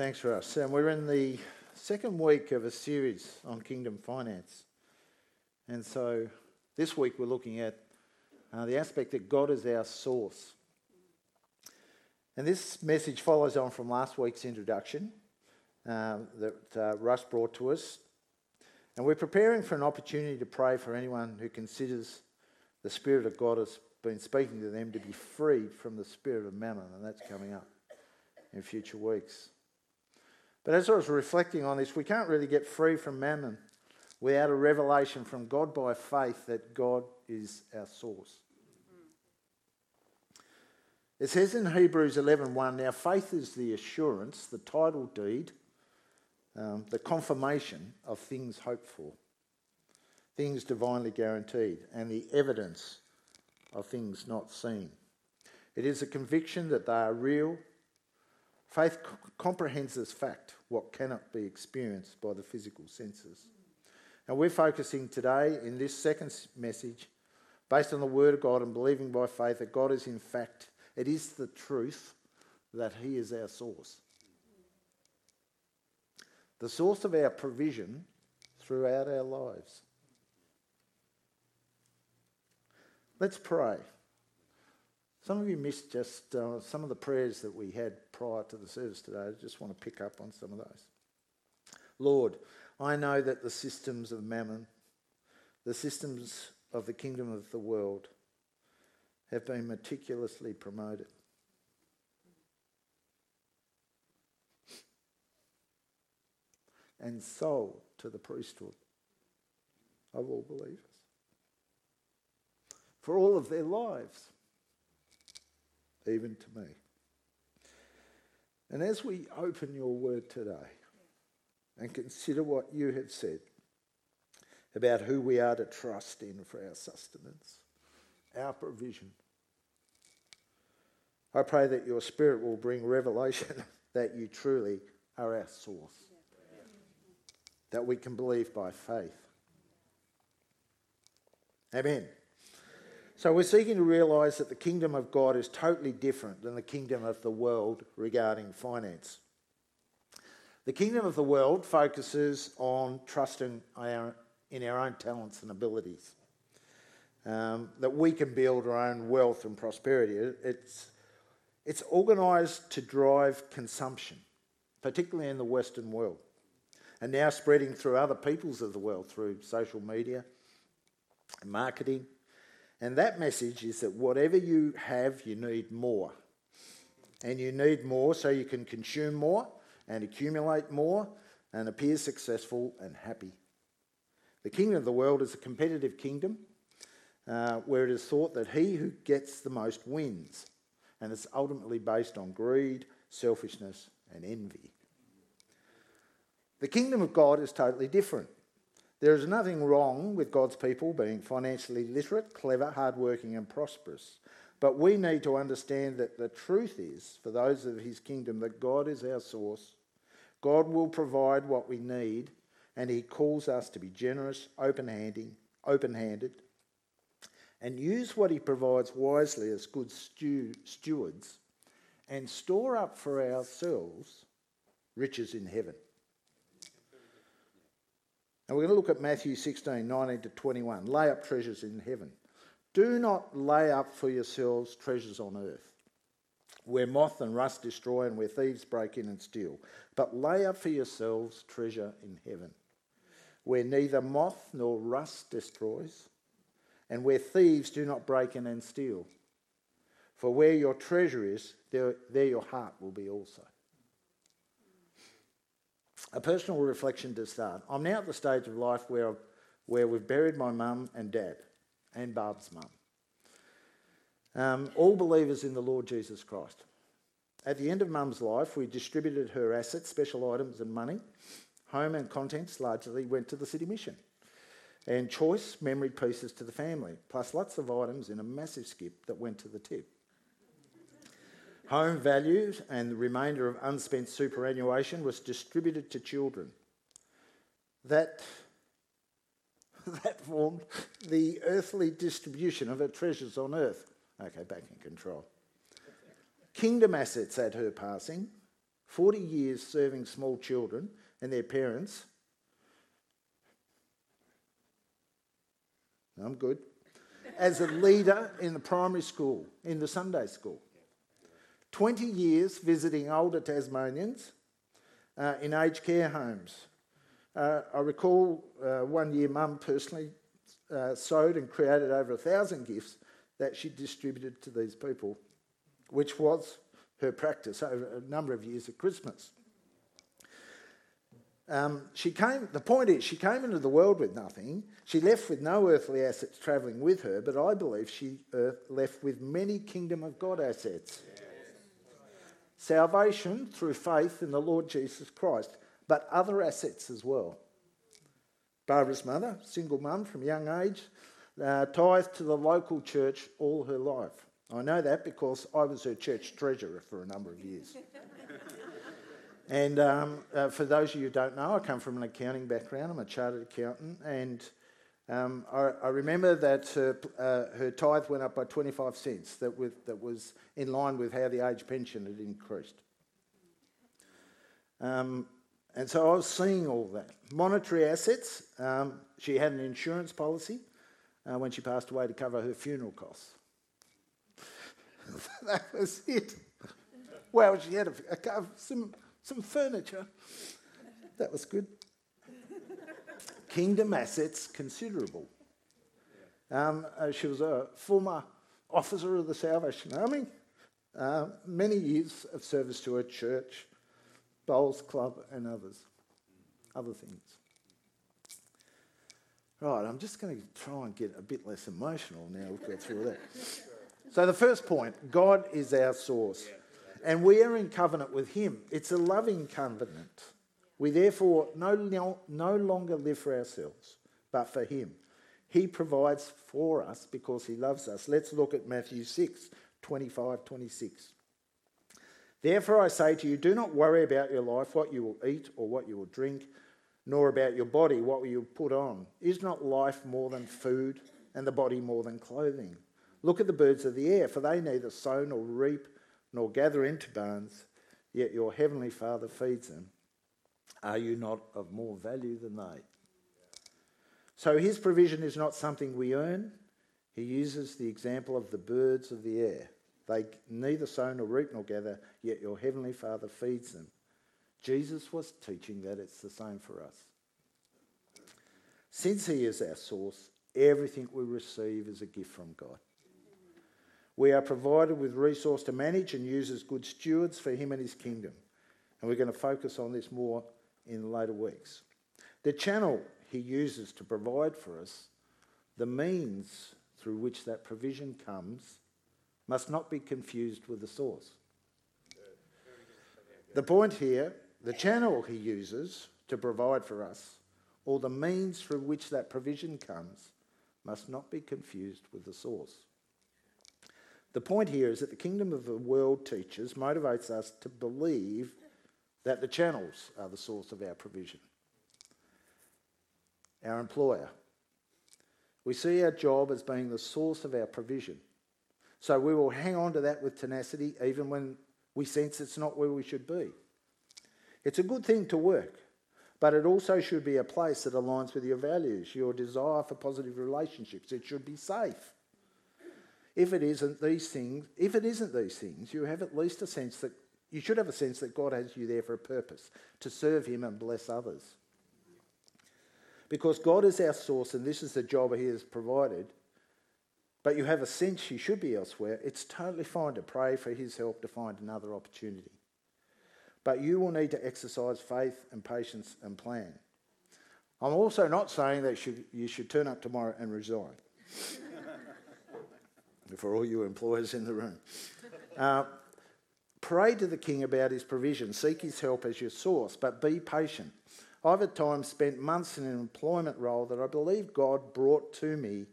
Thanks, Russ. And we're in the second week of a series on kingdom finance. And so this week we're looking at uh, the aspect that God is our source. And this message follows on from last week's introduction um, that uh, Russ brought to us. And we're preparing for an opportunity to pray for anyone who considers the Spirit of God has been speaking to them to be freed from the spirit of mammon, and that's coming up in future weeks. But as I was reflecting on this, we can't really get free from mammon without a revelation from God by faith that God is our source. It says in Hebrews 11:1, now faith is the assurance, the title deed, um, the confirmation of things hoped for, things divinely guaranteed, and the evidence of things not seen. It is a conviction that they are real Faith comprehends this fact, what cannot be experienced by the physical senses. And we're focusing today in this second message, based on the Word of God and believing by faith that God is in fact, it is the truth that He is our source. The source of our provision throughout our lives. Let's pray. Some of you missed just uh, some of the prayers that we had prior to the service today. I just want to pick up on some of those. Lord, I know that the systems of mammon, the systems of the kingdom of the world, have been meticulously promoted. And sold to the priesthood of all believers for all of their lives even to me. And as we open your word today and consider what you have said about who we are to trust in for our sustenance, our provision, I pray that your spirit will bring revelation that you truly are our source, that we can believe by faith. Amen. So we're seeking to realise that the kingdom of God is totally different than the kingdom of the world regarding finance. The kingdom of the world focuses on trusting our, in our own talents and abilities, um, that we can build our own wealth and prosperity. It's, it's organised to drive consumption, particularly in the Western world, and now spreading through other peoples of the world through social media, marketing and that message is that whatever you have, you need more. And you need more so you can consume more and accumulate more and appear successful and happy. The kingdom of the world is a competitive kingdom uh, where it is thought that he who gets the most wins. And it's ultimately based on greed, selfishness, and envy. The kingdom of God is totally different. There is nothing wrong with God's people being financially literate, clever, hardworking, and prosperous. But we need to understand that the truth is, for those of his kingdom, that God is our source. God will provide what we need, and he calls us to be generous, open-handed, open-handed, and use what he provides wisely as good stewards, and store up for ourselves riches in heaven. And we're going to look at Matthew 16, 19 to 21. Lay up treasures in heaven. Do not lay up for yourselves treasures on earth, where moth and rust destroy and where thieves break in and steal. But lay up for yourselves treasure in heaven, where neither moth nor rust destroys, and where thieves do not break in and steal. For where your treasure is, there, there your heart will be also a personal reflection to start. I'm now at the stage of life where, where we've buried my mum and dad and Barb's mum. Um, all believers in the Lord Jesus Christ. At the end of mum's life, we distributed her assets, special items, and money. Home and contents largely went to the city mission. And choice memory pieces to the family, plus lots of items in a massive skip that went to the tip. Home values and the remainder of unspent superannuation was distributed to children. That, that formed the earthly distribution of her treasures on earth. Okay, back in control. Kingdom assets at her passing 40 years serving small children and their parents. I'm good. As a leader in the primary school, in the Sunday school. 20 years visiting older Tasmanians uh, in aged care homes. Uh, I recall uh, one year, Mum personally uh, sewed and created over a thousand gifts that she distributed to these people, which was her practice over a number of years at Christmas. Um, she came, the point is, she came into the world with nothing. She left with no earthly assets travelling with her, but I believe she uh, left with many kingdom of God assets. Yes. Salvation through faith in the Lord Jesus Christ, but other assets as well. Barbara's mother, single mum from young age, uh, tithed to the local church all her life. I know that because I was her church treasurer for a number of years. and um, uh, for those of you who don't know, I come from an accounting background. I'm a chartered accountant, and um, I, I, remember that her, uh, her, tithe went up by 25 cents. That, with, that was in line with how the age pension had increased. Um, and so I was seeing all that. Monetary assets. Um, she had an insurance policy uh, when she passed away to cover her funeral costs. that was it. Well, she had a, a, some, some furniture. That was good. Kingdom assets considerable. Um, uh, she was a former officer of the Salvation Army, uh, many years of service to her church, Bowls Club, and others, other things. Right, I'm just going to try and get a bit less emotional now we've got through that. So, the first point God is our source, and we are in covenant with Him. It's a loving covenant. We therefore no, no longer live for ourselves, but for Him. He provides for us because He loves us. Let's look at Matthew 6 25 26. Therefore, I say to you, do not worry about your life, what you will eat or what you will drink, nor about your body, what you will put on. Is not life more than food, and the body more than clothing? Look at the birds of the air, for they neither sow nor reap nor gather into barns, yet your heavenly Father feeds them. Are you not of more value than they? So his provision is not something we earn. He uses the example of the birds of the air. They neither sow nor reap nor gather, yet your heavenly Father feeds them. Jesus was teaching that it's the same for us. Since he is our source, everything we receive is a gift from God. We are provided with resource to manage and use as good stewards for him and his kingdom. And we're going to focus on this more in later weeks. The channel he uses to provide for us, the means through which that provision comes, must not be confused with the source. The point here, the channel he uses to provide for us, or the means through which that provision comes, must not be confused with the source. The point here is that the kingdom of the world teaches, motivates us to believe that the channels are the source of our provision. Our employer. We see our job as being the source of our provision. So we will hang on to that with tenacity even when we sense it's not where we should be. It's a good thing to work, but it also should be a place that aligns with your values, your desire for positive relationships. It should be safe. If it isn't these things, if it isn't these things, you have at least a sense that you should have a sense that God has you there for a purpose, to serve Him and bless others. Because God is our source and this is the job He has provided, but you have a sense you should be elsewhere, it's totally fine to pray for His help to find another opportunity. But you will need to exercise faith and patience and plan. I'm also not saying that you should turn up tomorrow and resign. for all you employers in the room. Uh, Pray to the king about his provision. Seek his help as your source, but be patient. I've at times spent months in an employment role that I believe God brought to me,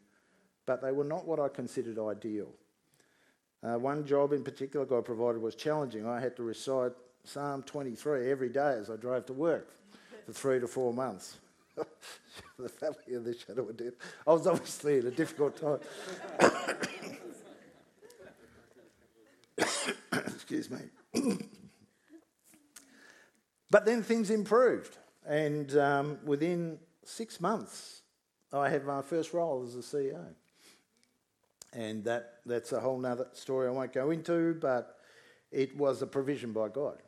but they were not what I considered ideal. Uh, one job in particular God provided was challenging. I had to recite Psalm 23 every day as I drove to work for three to four months. the valley of the shadow of death. I was obviously in a difficult time. Excuse me. But then things improved, and um, within six months, I had my first role as a CEO. And that, that's a whole other story I won't go into, but it was a provision by God.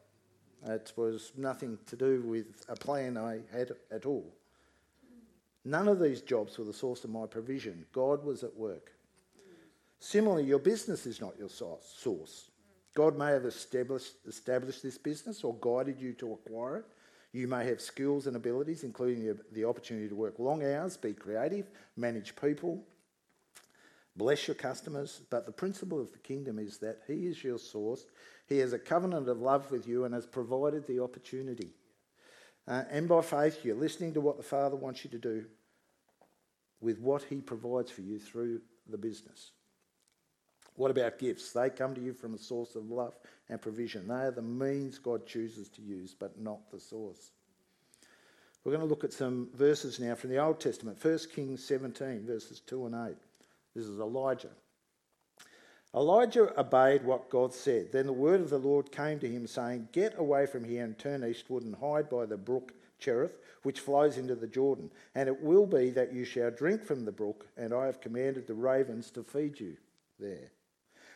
It was nothing to do with a plan I had at all. None of these jobs were the source of my provision. God was at work. Similarly, your business is not your source. God may have established, established this business or guided you to acquire it. You may have skills and abilities, including the, the opportunity to work long hours, be creative, manage people, bless your customers. But the principle of the kingdom is that He is your source. He has a covenant of love with you and has provided the opportunity. Uh, and by faith, you're listening to what the Father wants you to do with what He provides for you through the business. What about gifts? They come to you from a source of love and provision. They are the means God chooses to use, but not the source. We're going to look at some verses now from the Old Testament. 1 Kings 17, verses 2 and 8. This is Elijah. Elijah obeyed what God said. Then the word of the Lord came to him, saying, Get away from here and turn eastward and hide by the brook Cherith, which flows into the Jordan. And it will be that you shall drink from the brook, and I have commanded the ravens to feed you there.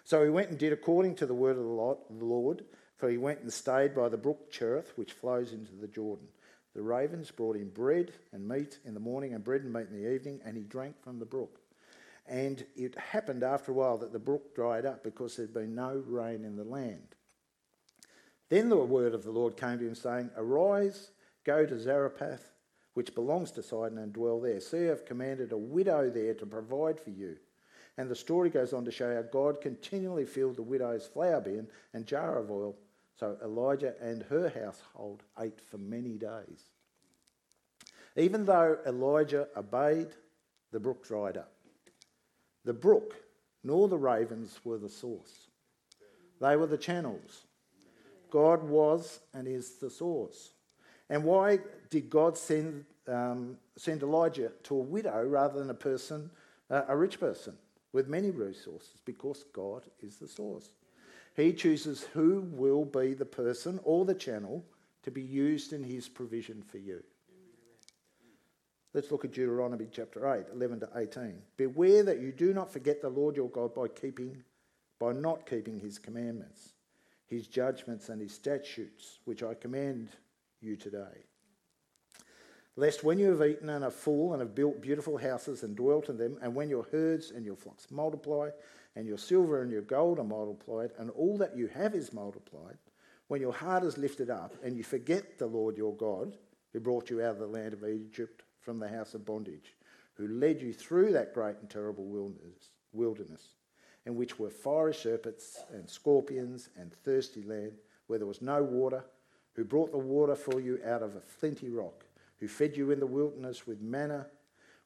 So he went and did according to the word of the Lord, for he went and stayed by the brook Cherith, which flows into the Jordan. The ravens brought him bread and meat in the morning, and bread and meat in the evening, and he drank from the brook. And it happened after a while that the brook dried up because there had been no rain in the land. Then the word of the Lord came to him, saying, Arise, go to Zarephath, which belongs to Sidon, and dwell there. See, I have commanded a widow there to provide for you. And the story goes on to show how God continually filled the widow's flour bin and jar of oil. So Elijah and her household ate for many days. Even though Elijah obeyed, the brook dried up. The brook nor the ravens were the source, they were the channels. God was and is the source. And why did God send, um, send Elijah to a widow rather than a person, uh, a rich person? With many resources because God is the source. He chooses who will be the person or the channel to be used in his provision for you. Let's look at Deuteronomy chapter 8, 11 to 18. Beware that you do not forget the Lord your God by keeping by not keeping his commandments, his judgments and his statutes, which I command you today lest when you have eaten and are full and have built beautiful houses and dwelt in them, and when your herds and your flocks multiply, and your silver and your gold are multiplied, and all that you have is multiplied, when your heart is lifted up, and you forget the Lord your God, who brought you out of the land of Egypt from the house of bondage, who led you through that great and terrible wilderness, wilderness in which were fiery serpents and scorpions and thirsty land, where there was no water, who brought the water for you out of a flinty rock who fed you in the wilderness with manna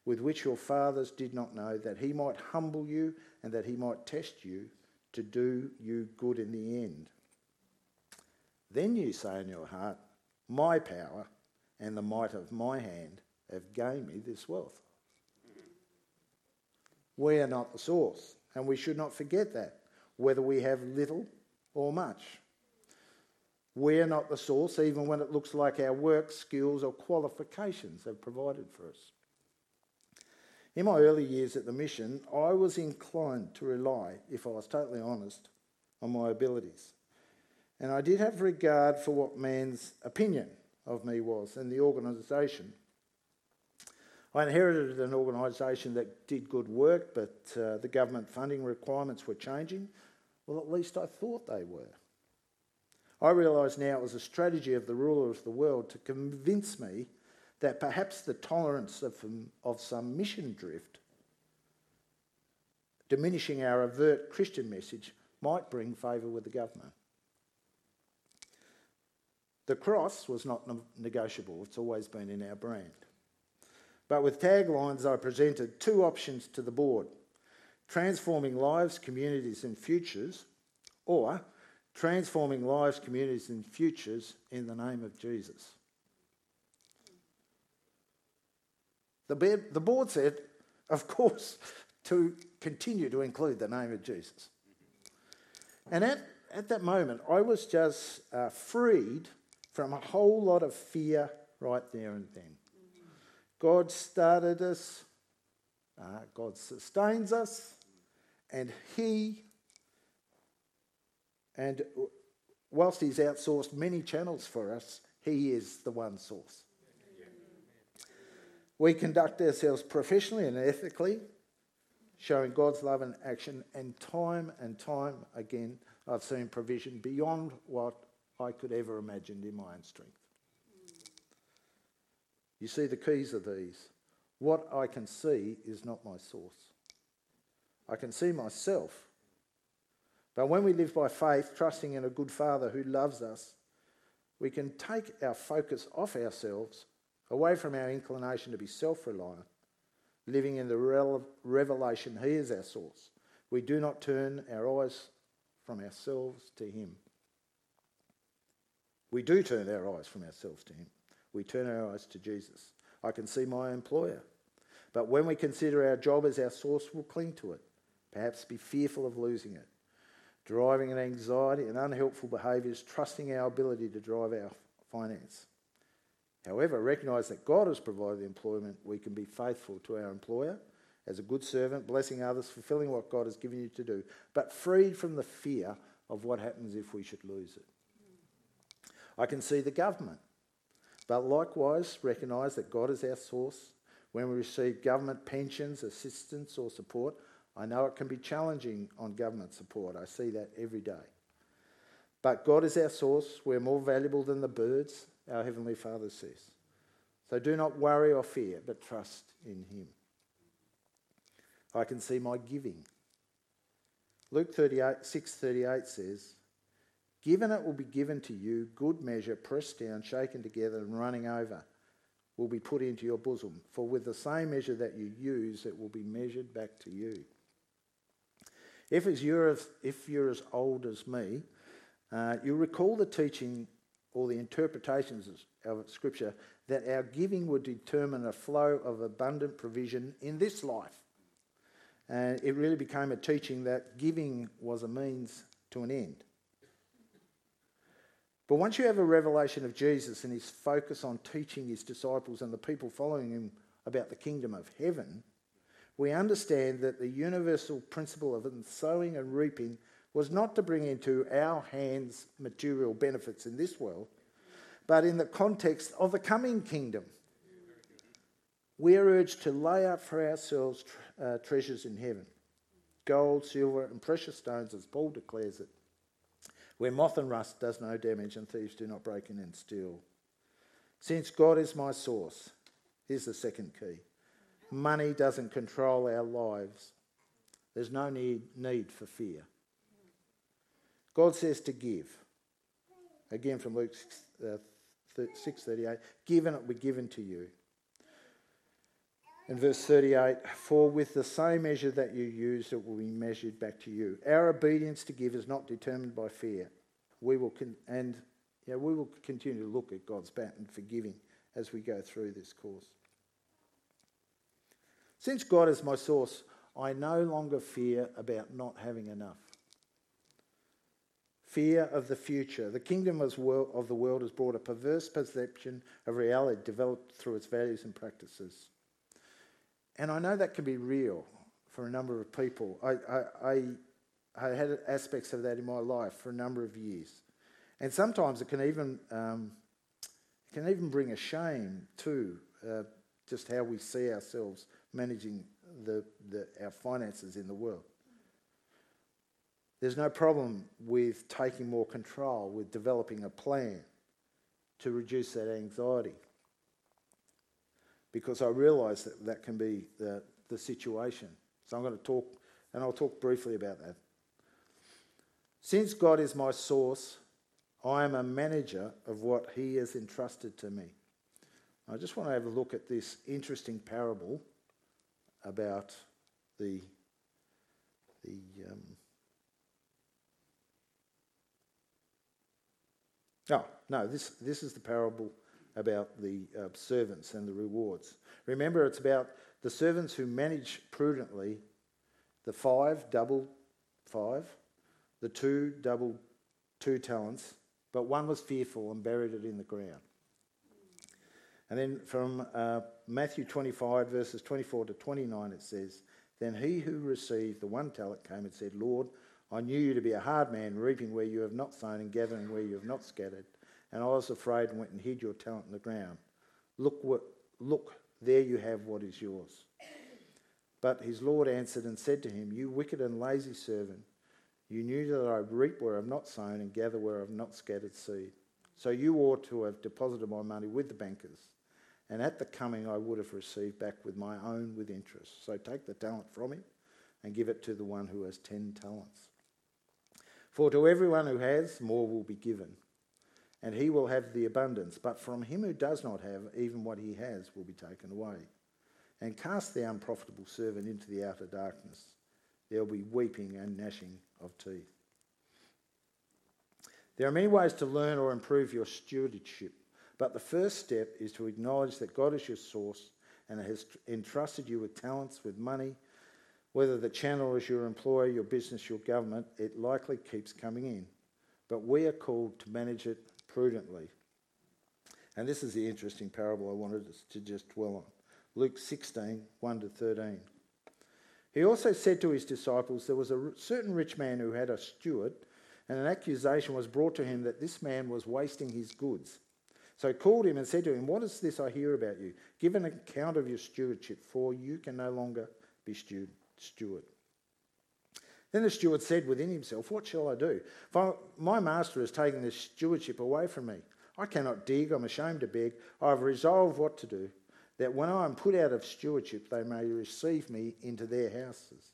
with which your fathers did not know, that he might humble you and that he might test you to do you good in the end. Then you say in your heart, My power and the might of my hand have gained me this wealth. We are not the source, and we should not forget that, whether we have little or much. We're not the source, even when it looks like our work, skills, or qualifications have provided for us. In my early years at the mission, I was inclined to rely, if I was totally honest, on my abilities. And I did have regard for what man's opinion of me was and the organisation. I inherited an organisation that did good work, but uh, the government funding requirements were changing. Well, at least I thought they were. I realise now it was a strategy of the ruler of the world to convince me that perhaps the tolerance of, um, of some mission drift, diminishing our overt Christian message, might bring favour with the government. The cross was not negotiable, it's always been in our brand. But with taglines, I presented two options to the board transforming lives, communities, and futures, or transforming lives, communities, and futures in the name of Jesus. The, the board said, of course, to continue to include the name of Jesus. And at, at that moment, I was just uh, freed from a whole lot of fear right there and then. God started us, uh, God sustains us, and He, and whilst He's outsourced many channels for us, He is the one source. We conduct ourselves professionally and ethically, showing God's love and action, and time and time again, I've seen provision beyond what I could ever imagine in my own strength. You see, the keys are these. What I can see is not my source. I can see myself. But when we live by faith, trusting in a good Father who loves us, we can take our focus off ourselves, away from our inclination to be self reliant, living in the revelation He is our source. We do not turn our eyes from ourselves to Him. We do turn our eyes from ourselves to Him. We turn our eyes to Jesus. I can see my employer. But when we consider our job as our source, we'll cling to it, perhaps be fearful of losing it, driving an anxiety and unhelpful behaviours, trusting our ability to drive our finance. However, recognise that God has provided employment, we can be faithful to our employer as a good servant, blessing others, fulfilling what God has given you to do, but freed from the fear of what happens if we should lose it. I can see the government, but likewise recognise that God is our source. When we receive government pensions, assistance, or support, I know it can be challenging on government support. I see that every day. But God is our source. We're more valuable than the birds, our Heavenly Father says. So do not worry or fear, but trust in Him. I can see my giving. Luke 38, 6.38 says, Given it will be given to you, good measure, pressed down, shaken together, and running over, will be put into your bosom. For with the same measure that you use, it will be measured back to you. If, as you're, if you're as old as me, uh, you recall the teaching or the interpretations of Scripture that our giving would determine a flow of abundant provision in this life. And it really became a teaching that giving was a means to an end. But once you have a revelation of Jesus and his focus on teaching his disciples and the people following him about the kingdom of heaven, we understand that the universal principle of sowing and reaping was not to bring into our hands material benefits in this world, but in the context of the coming kingdom. We are urged to lay up for ourselves uh, treasures in heaven gold, silver, and precious stones, as Paul declares it, where moth and rust does no damage and thieves do not break in and steal. Since God is my source, here's the second key money doesn't control our lives. There's no need, need for fear. God says to give. Again from Luke 6:38, uh, given it will be given to you. In verse 38, for with the same measure that you use, it will be measured back to you. Our obedience to give is not determined by fear. We will con- and you know, we will continue to look at God's pattern for giving as we go through this course. Since God is my source, I no longer fear about not having enough. Fear of the future. The kingdom of the world has brought a perverse perception of reality developed through its values and practices. And I know that can be real for a number of people. I, I, I, I had aspects of that in my life for a number of years. And sometimes it can even, um, it can even bring a shame to uh, just how we see ourselves managing the, the, our finances in the world. There's no problem with taking more control, with developing a plan to reduce that anxiety because I realise that that can be the, the situation. So I'm going to talk, and I'll talk briefly about that. Since God is my source, I am a manager of what He has entrusted to me. I just want to have a look at this interesting parable about the the um, oh no this this is the parable about the uh, servants and the rewards. Remember, it's about the servants who manage prudently the five double five, the two double two talents, but one was fearful and buried it in the ground. And then from uh, Matthew 25, verses 24 to 29, it says, Then he who received the one talent came and said, Lord, I knew you to be a hard man, reaping where you have not sown and gathering where you have not scattered. And I was afraid and went and hid your talent in the ground. Look, what, look, there you have what is yours. But his Lord answered and said to him, You wicked and lazy servant, you knew that I reap where I've not sown and gather where I've not scattered seed. So you ought to have deposited my money with the bankers, and at the coming I would have received back with my own with interest. So take the talent from him and give it to the one who has ten talents. For to everyone who has, more will be given, and he will have the abundance. But from him who does not have, even what he has will be taken away. And cast the unprofitable servant into the outer darkness. There will be weeping and gnashing of teeth. There are many ways to learn or improve your stewardship, but the first step is to acknowledge that God is your source and has entrusted you with talents, with money. Whether the channel is your employer, your business, your government, it likely keeps coming in. But we are called to manage it prudently. And this is the interesting parable I wanted to just dwell on. Luke 16, 1 to 13. He also said to his disciples, There was a certain rich man who had a steward, and an accusation was brought to him that this man was wasting his goods. So he called him and said to him, What is this I hear about you? Give an account of your stewardship, for you can no longer be steward. Then the steward said within himself, What shall I do? For my master has taken this stewardship away from me. I cannot dig, I'm ashamed to beg. I have resolved what to do that when I am put out of stewardship, they may receive me into their houses.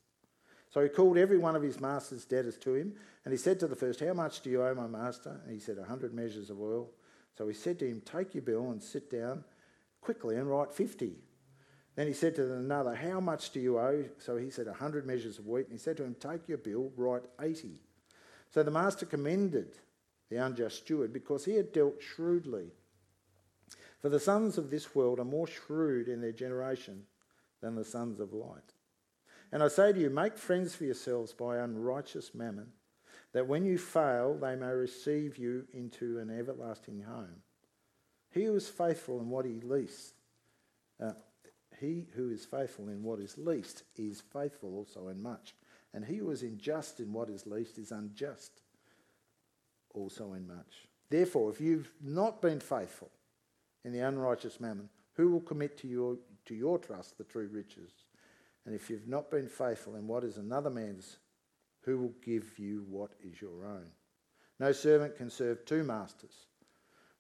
So he called every one of his master's debtors to him, and he said to the first, How much do you owe my master? And he said, A hundred measures of oil. So he said to him, Take your bill and sit down quickly and write fifty. Then he said to another, How much do you owe? So he said, A hundred measures of wheat. And he said to him, Take your bill, write eighty. So the master commended the unjust steward because he had dealt shrewdly. For the sons of this world are more shrewd in their generation than the sons of light. And I say to you, make friends for yourselves by unrighteous mammon, that when you fail, they may receive you into an everlasting home. He who is faithful in what he least, uh, he who is faithful in what is least is faithful also in much. And he who is unjust in what is least is unjust also in much. Therefore, if you've not been faithful in the unrighteous mammon, who will commit to your, to your trust the true riches? And if you've not been faithful in what is another man's, who will give you what is your own? No servant can serve two masters,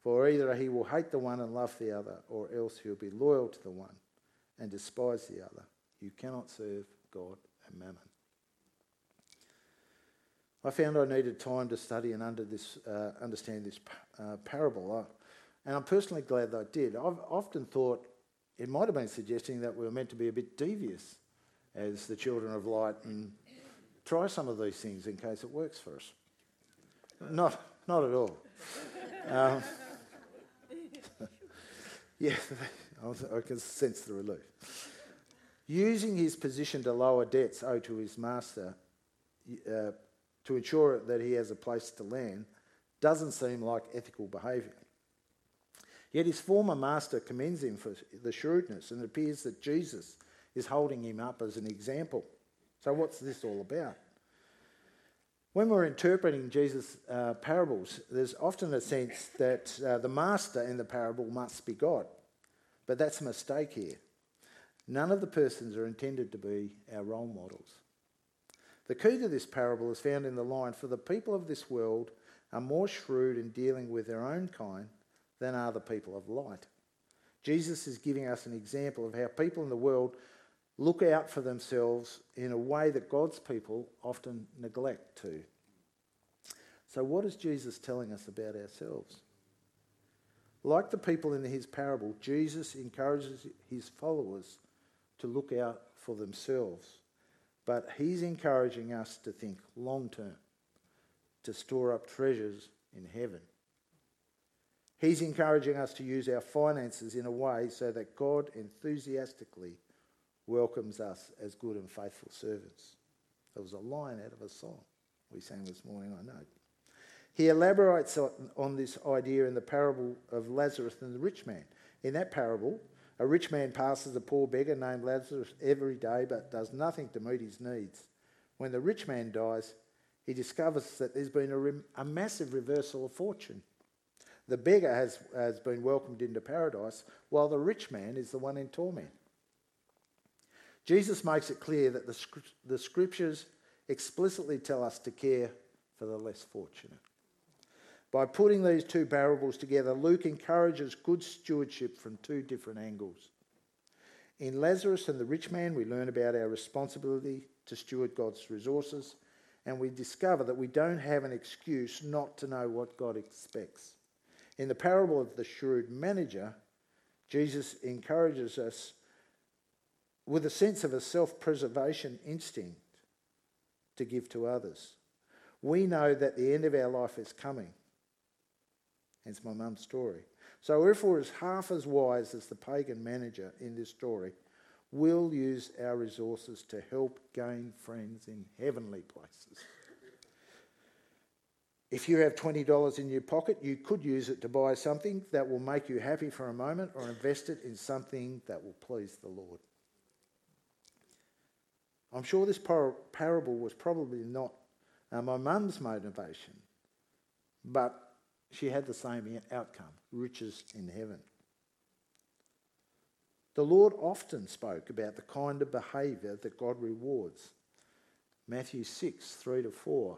for either he will hate the one and love the other, or else he'll be loyal to the one and despise the other. You cannot serve God and mammon. I found I needed time to study and under this, uh, understand this uh, parable. And I'm personally glad that I did. I've often thought it might have been suggesting that we were meant to be a bit devious as the children of light and try some of these things in case it works for us. Not, not at all. Um, yeah, I can sense the relief. Using his position to lower debts owed to his master uh, to ensure that he has a place to land doesn't seem like ethical behaviour. Yet his former master commends him for the shrewdness, and it appears that Jesus is holding him up as an example. So, what's this all about? When we're interpreting Jesus' uh, parables, there's often a sense that uh, the master in the parable must be God. But that's a mistake here. None of the persons are intended to be our role models. The key to this parable is found in the line For the people of this world are more shrewd in dealing with their own kind than are the people of light. Jesus is giving us an example of how people in the world look out for themselves in a way that God's people often neglect to. So, what is Jesus telling us about ourselves? Like the people in his parable, Jesus encourages his followers to look out for themselves. But he's encouraging us to think long term, to store up treasures in heaven. He's encouraging us to use our finances in a way so that God enthusiastically welcomes us as good and faithful servants. There was a line out of a song we sang this morning, I know. He elaborates on this idea in the parable of Lazarus and the rich man. In that parable, a rich man passes a poor beggar named Lazarus every day but does nothing to meet his needs. When the rich man dies, he discovers that there's been a, re- a massive reversal of fortune. The beggar has, has been welcomed into paradise, while the rich man is the one in torment. Jesus makes it clear that the, the scriptures explicitly tell us to care for the less fortunate. By putting these two parables together, Luke encourages good stewardship from two different angles. In Lazarus and the rich man, we learn about our responsibility to steward God's resources, and we discover that we don't have an excuse not to know what God expects. In the parable of the shrewd manager, Jesus encourages us with a sense of a self preservation instinct to give to others. We know that the end of our life is coming. Hence my mum's story. So if we're as half as wise as the pagan manager in this story, we'll use our resources to help gain friends in heavenly places. If you have $20 in your pocket, you could use it to buy something that will make you happy for a moment or invest it in something that will please the Lord. I'm sure this par- parable was probably not uh, my mum's motivation, but she had the same outcome riches in heaven. The Lord often spoke about the kind of behaviour that God rewards. Matthew 6, 3 to 4.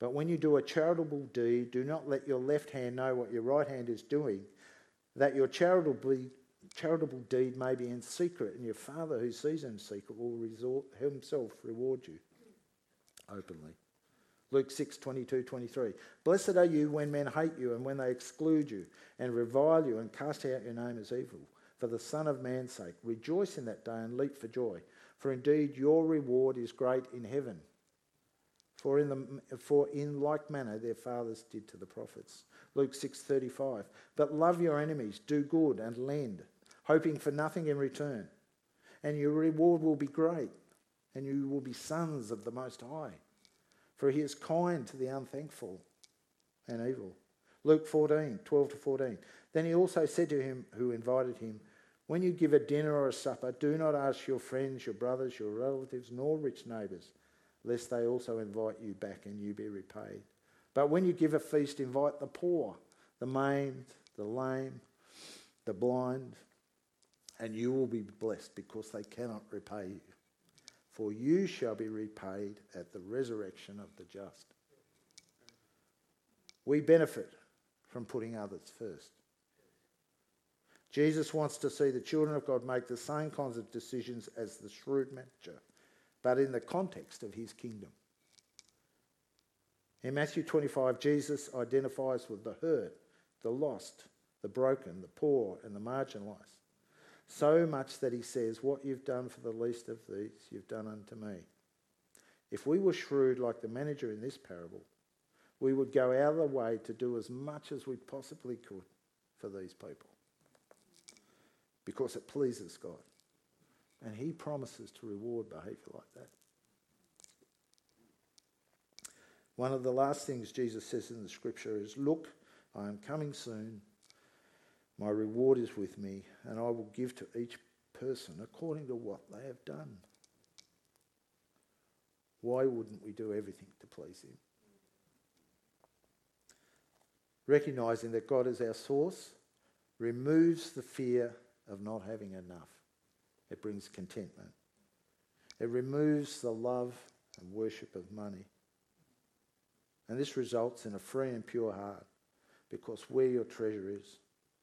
But when you do a charitable deed, do not let your left hand know what your right hand is doing, that your charitable, charitable deed may be in secret, and your Father who sees in secret will resort, himself reward you openly. Luke 6, 22, 23. Blessed are you when men hate you and when they exclude you and revile you and cast out your name as evil. For the Son of Man's sake, rejoice in that day and leap for joy. For indeed your reward is great in heaven. For in, the, for in like manner their fathers did to the prophets. Luke 6:35. But love your enemies, do good and lend, hoping for nothing in return. And your reward will be great, and you will be sons of the Most High. For he is kind to the unthankful and evil. Luke 14, 12 to 14. Then he also said to him who invited him, When you give a dinner or a supper, do not ask your friends, your brothers, your relatives, nor rich neighbours lest they also invite you back and you be repaid. But when you give a feast, invite the poor, the maimed, the lame, the blind, and you will be blessed because they cannot repay you. For you shall be repaid at the resurrection of the just. We benefit from putting others first. Jesus wants to see the children of God make the same kinds of decisions as the shrewd manager but in the context of his kingdom. In Matthew 25, Jesus identifies with the hurt, the lost, the broken, the poor, and the marginalised. So much that he says, What you've done for the least of these, you've done unto me. If we were shrewd like the manager in this parable, we would go out of the way to do as much as we possibly could for these people because it pleases God. And he promises to reward behaviour like that. One of the last things Jesus says in the scripture is Look, I am coming soon. My reward is with me, and I will give to each person according to what they have done. Why wouldn't we do everything to please Him? Recognizing that God is our source removes the fear of not having enough. It brings contentment. It removes the love and worship of money. And this results in a free and pure heart because where your treasure is,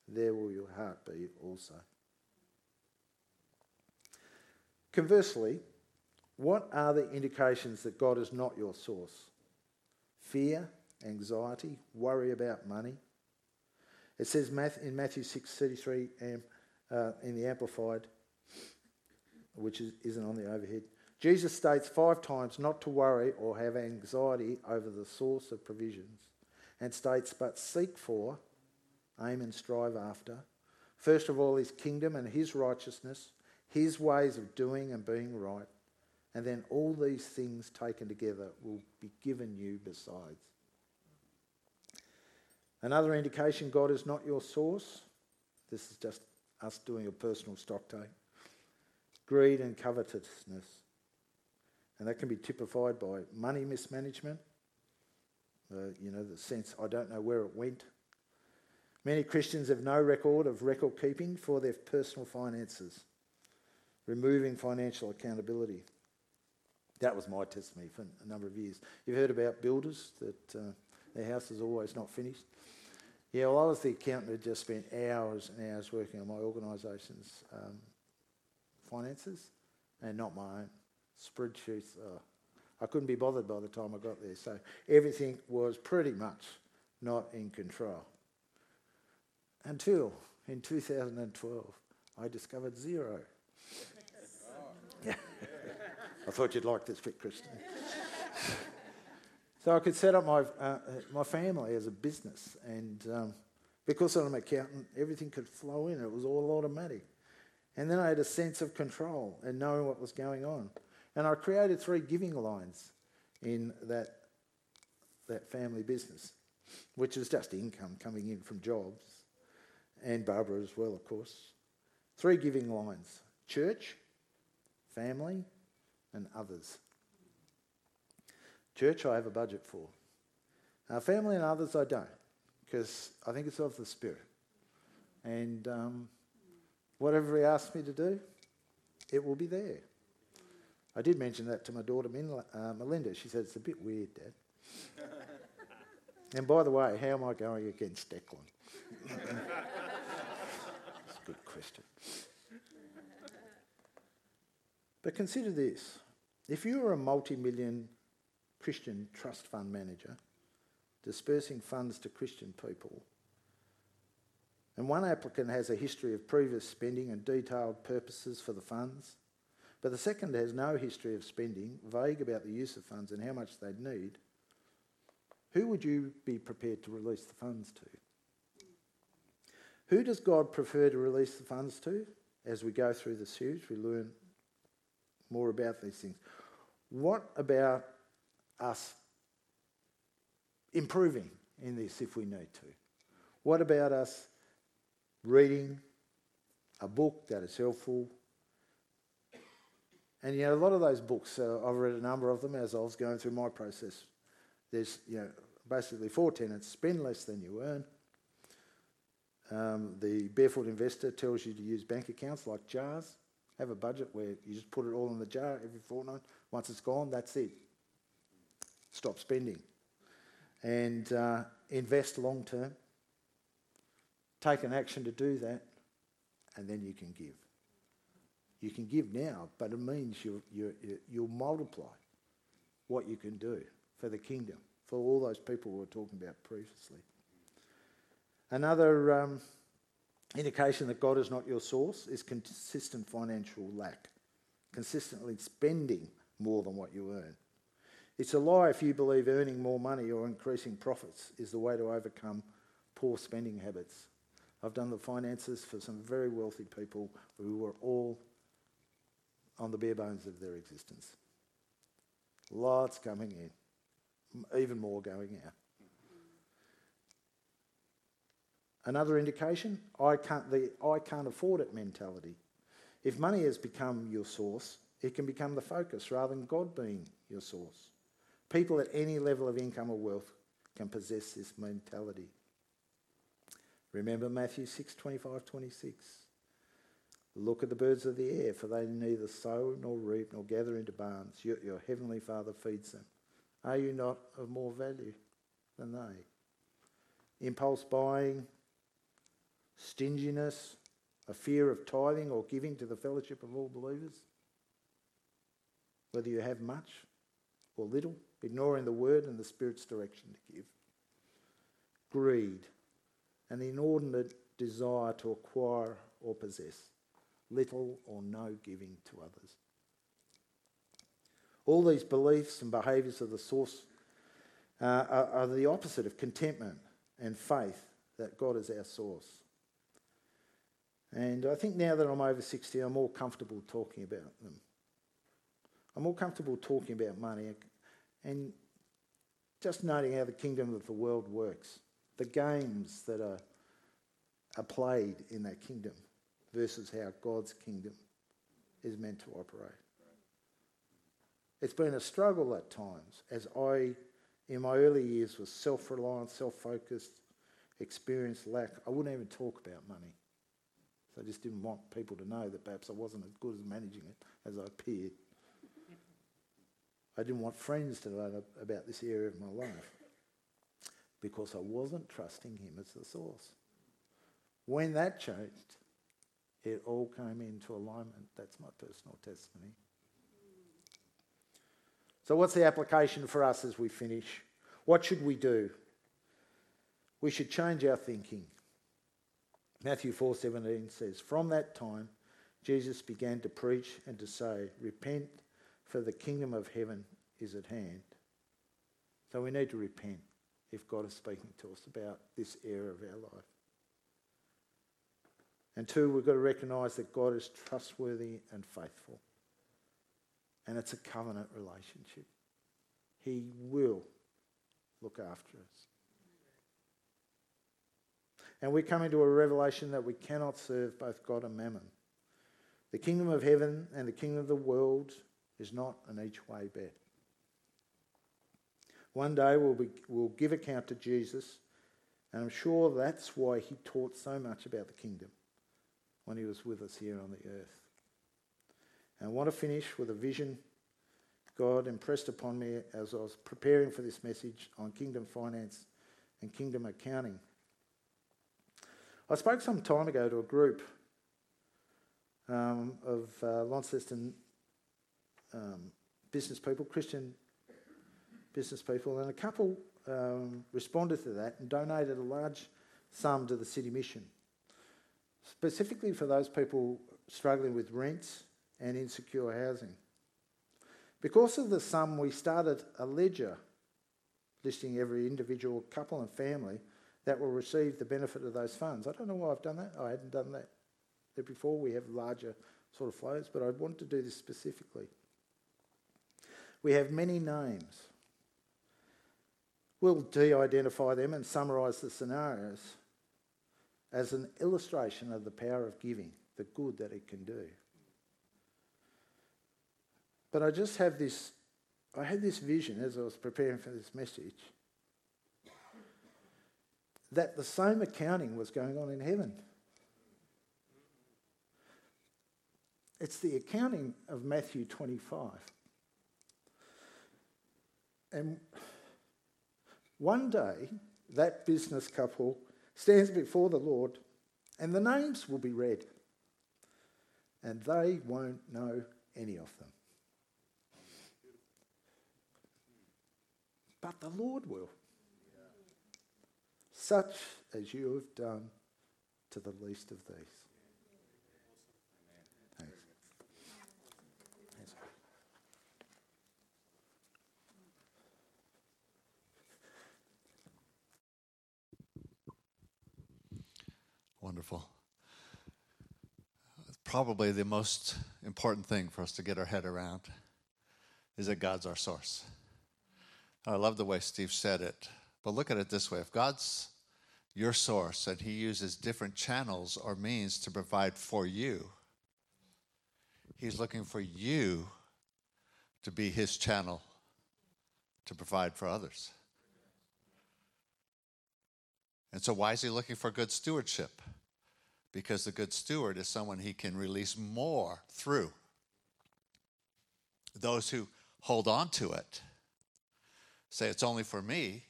there will your heart be also. Conversely, what are the indications that God is not your source? Fear, anxiety, worry about money. It says in Matthew 6:33 uh, in the Amplified, which is, isn't on the overhead. Jesus states five times not to worry or have anxiety over the source of provisions, and states, but seek for, aim and strive after, first of all, his kingdom and his righteousness, his ways of doing and being right, and then all these things taken together will be given you besides. Another indication God is not your source. This is just us doing a personal stock take. Greed and covetousness. And that can be typified by money mismanagement. Uh, you know, the sense I don't know where it went. Many Christians have no record of record keeping for their personal finances, removing financial accountability. That was my testimony for a number of years. You've heard about builders that uh, their house is always not finished. Yeah, well, I was the accountant who just spent hours and hours working on my organisation's um, finances and not my own. Spreadsheets, I couldn't be bothered by the time I got there. So everything was pretty much not in control. Until in 2012, I discovered Xero. I thought you'd like this bit, Kristen. so I could set up my, uh, my family as a business, and um, because I'm an accountant, everything could flow in. It was all automatic. And then I had a sense of control and knowing what was going on. And I created three giving lines in that, that family business, which is just income coming in from jobs, and Barbara as well, of course. Three giving lines church, family, and others. Church, I have a budget for. Family and others, I don't, because I think it's of the Spirit. And um, whatever He asks me to do, it will be there. I did mention that to my daughter uh, Melinda. She said, It's a bit weird, Dad. and by the way, how am I going against Declan? But consider this if you are a multi million Christian trust fund manager, dispersing funds to Christian people, and one applicant has a history of previous spending and detailed purposes for the funds, but the second has no history of spending, vague about the use of funds and how much they'd need, who would you be prepared to release the funds to? Who does God prefer to release the funds to? As we go through the series, we learn more about these things. What about us improving in this if we need to? What about us reading a book that is helpful? And you know, a lot of those books, uh, I've read a number of them as I was going through my process. There's, you know, basically four tenets spend less than you earn. Um, the Barefoot Investor tells you to use bank accounts like jars. Have a budget where you just put it all in the jar every fortnight. Once it's gone, that's it. Stop spending. And uh, invest long term. Take an action to do that, and then you can give. You can give now, but it means you, you, you'll multiply what you can do for the kingdom, for all those people we were talking about previously. Another um, indication that God is not your source is consistent financial lack, consistently spending more than what you earn. It's a lie if you believe earning more money or increasing profits is the way to overcome poor spending habits. I've done the finances for some very wealthy people who were all on the bare bones of their existence. Lots coming in, even more going out. Another indication, I can't, the I can't afford it mentality. If money has become your source, it can become the focus rather than God being your source. People at any level of income or wealth can possess this mentality. Remember Matthew 6 25, 26. Look at the birds of the air, for they neither sow nor reap nor gather into barns, your heavenly Father feeds them. Are you not of more value than they? Impulse buying, stinginess, a fear of tithing or giving to the fellowship of all believers? Whether you have much or little, ignoring the word and the Spirit's direction to give. Greed, an inordinate desire to acquire or possess, little or no giving to others. All these beliefs and behaviours of the source uh, are, are the opposite of contentment and faith that God is our source. And I think now that I'm over 60, I'm more comfortable talking about them. I'm more comfortable talking about money and just noting how the kingdom of the world works. the games that are, are played in that kingdom versus how God's kingdom is meant to operate. It's been a struggle at times as I, in my early years, was self reliant, self focused, experienced lack. I wouldn't even talk about money. So I just didn't want people to know that perhaps I wasn't as good as managing it as I appeared. I didn't want friends to know about this area of my life because I wasn't trusting Him as the source. When that changed, it all came into alignment. That's my personal testimony. So, what's the application for us as we finish? What should we do? We should change our thinking. Matthew 4:17 says, "From that time Jesus began to preach and to say, repent for the kingdom of heaven is at hand." So we need to repent if God is speaking to us about this area of our life. And two, we've got to recognize that God is trustworthy and faithful. And it's a covenant relationship. He will look after us. And we come into a revelation that we cannot serve both God and mammon. The kingdom of heaven and the kingdom of the world is not an each way bet. One day we'll, be, we'll give account to Jesus, and I'm sure that's why he taught so much about the kingdom when he was with us here on the earth. And I want to finish with a vision God impressed upon me as I was preparing for this message on kingdom finance and kingdom accounting. I spoke some time ago to a group um, of uh, Launceston um, business people, Christian business people, and a couple um, responded to that and donated a large sum to the city mission, specifically for those people struggling with rents and insecure housing. Because of the sum, we started a ledger listing every individual couple and family that will receive the benefit of those funds. I don't know why I've done that. I hadn't done that before. We have larger sort of flows, but I want to do this specifically. We have many names. We'll de identify them and summarise the scenarios as an illustration of the power of giving, the good that it can do. But I just have this, I had this vision as I was preparing for this message that the same accounting was going on in heaven. It's the accounting of Matthew 25. And one day, that business couple stands before the Lord, and the names will be read, and they won't know any of them. But the Lord will such as you have done to the least of these. Thanks. Wonderful. Probably the most important thing for us to get our head around is that God's our source. I love the way Steve said it. But look at it this way if God's your source and He uses different channels or means to provide for you, He's looking for you to be His channel to provide for others. And so, why is He looking for good stewardship? Because the good steward is someone He can release more through. Those who hold on to it say, It's only for me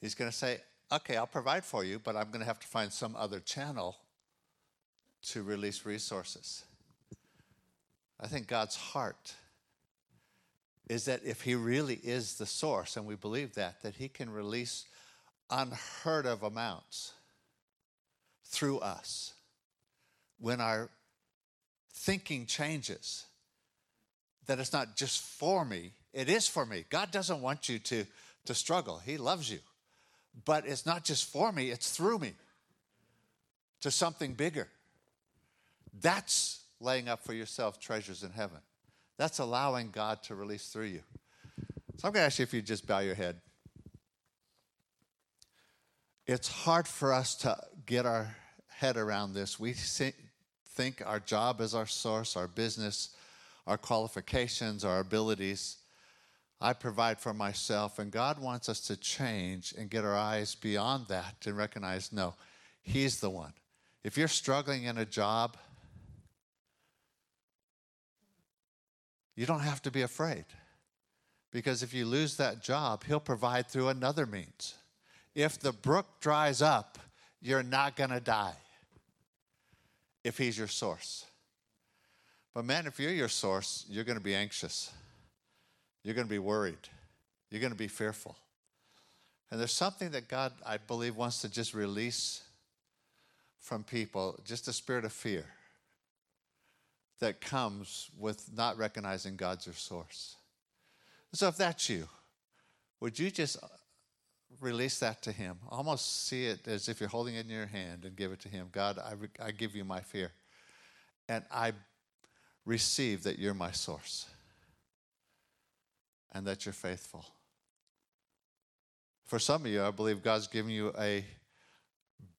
He's going to say, okay, I'll provide for you, but I'm going to have to find some other channel to release resources. I think God's heart is that if He really is the source, and we believe that, that He can release unheard of amounts through us when our thinking changes. That it's not just for me, it is for me. God doesn't want you to, to struggle, He loves you. But it's not just for me, it's through me to something bigger. That's laying up for yourself treasures in heaven. That's allowing God to release through you. So I'm going to ask you if you just bow your head. it's hard for us to get our head around this. We think our job is our source, our business, our qualifications, our abilities. I provide for myself, and God wants us to change and get our eyes beyond that and recognize no, He's the one. If you're struggling in a job, you don't have to be afraid. Because if you lose that job, He'll provide through another means. If the brook dries up, you're not going to die if He's your source. But man, if you're your source, you're going to be anxious. You're going to be worried. You're going to be fearful. And there's something that God, I believe, wants to just release from people just a spirit of fear that comes with not recognizing God's your source. So if that's you, would you just uh, release that to Him? Almost see it as if you're holding it in your hand and give it to Him. God, I, I give you my fear. And I receive that you're my source and that you're faithful. For some of you, I believe God's giving you a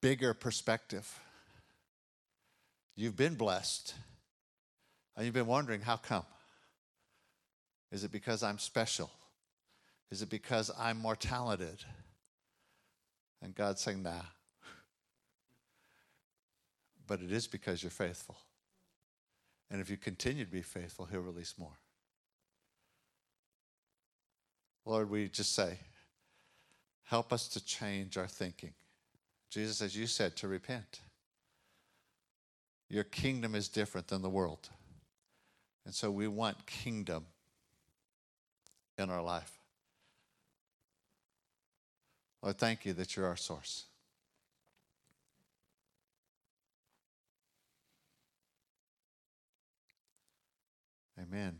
bigger perspective. You've been blessed, and you've been wondering, how come? Is it because I'm special? Is it because I'm more talented? And God's saying, nah. But it is because you're faithful. And if you continue to be faithful, He'll release more. Lord, we just say, help us to change our thinking. Jesus, as you said, to repent. Your kingdom is different than the world. And so we want kingdom in our life. Lord, thank you that you're our source. Amen.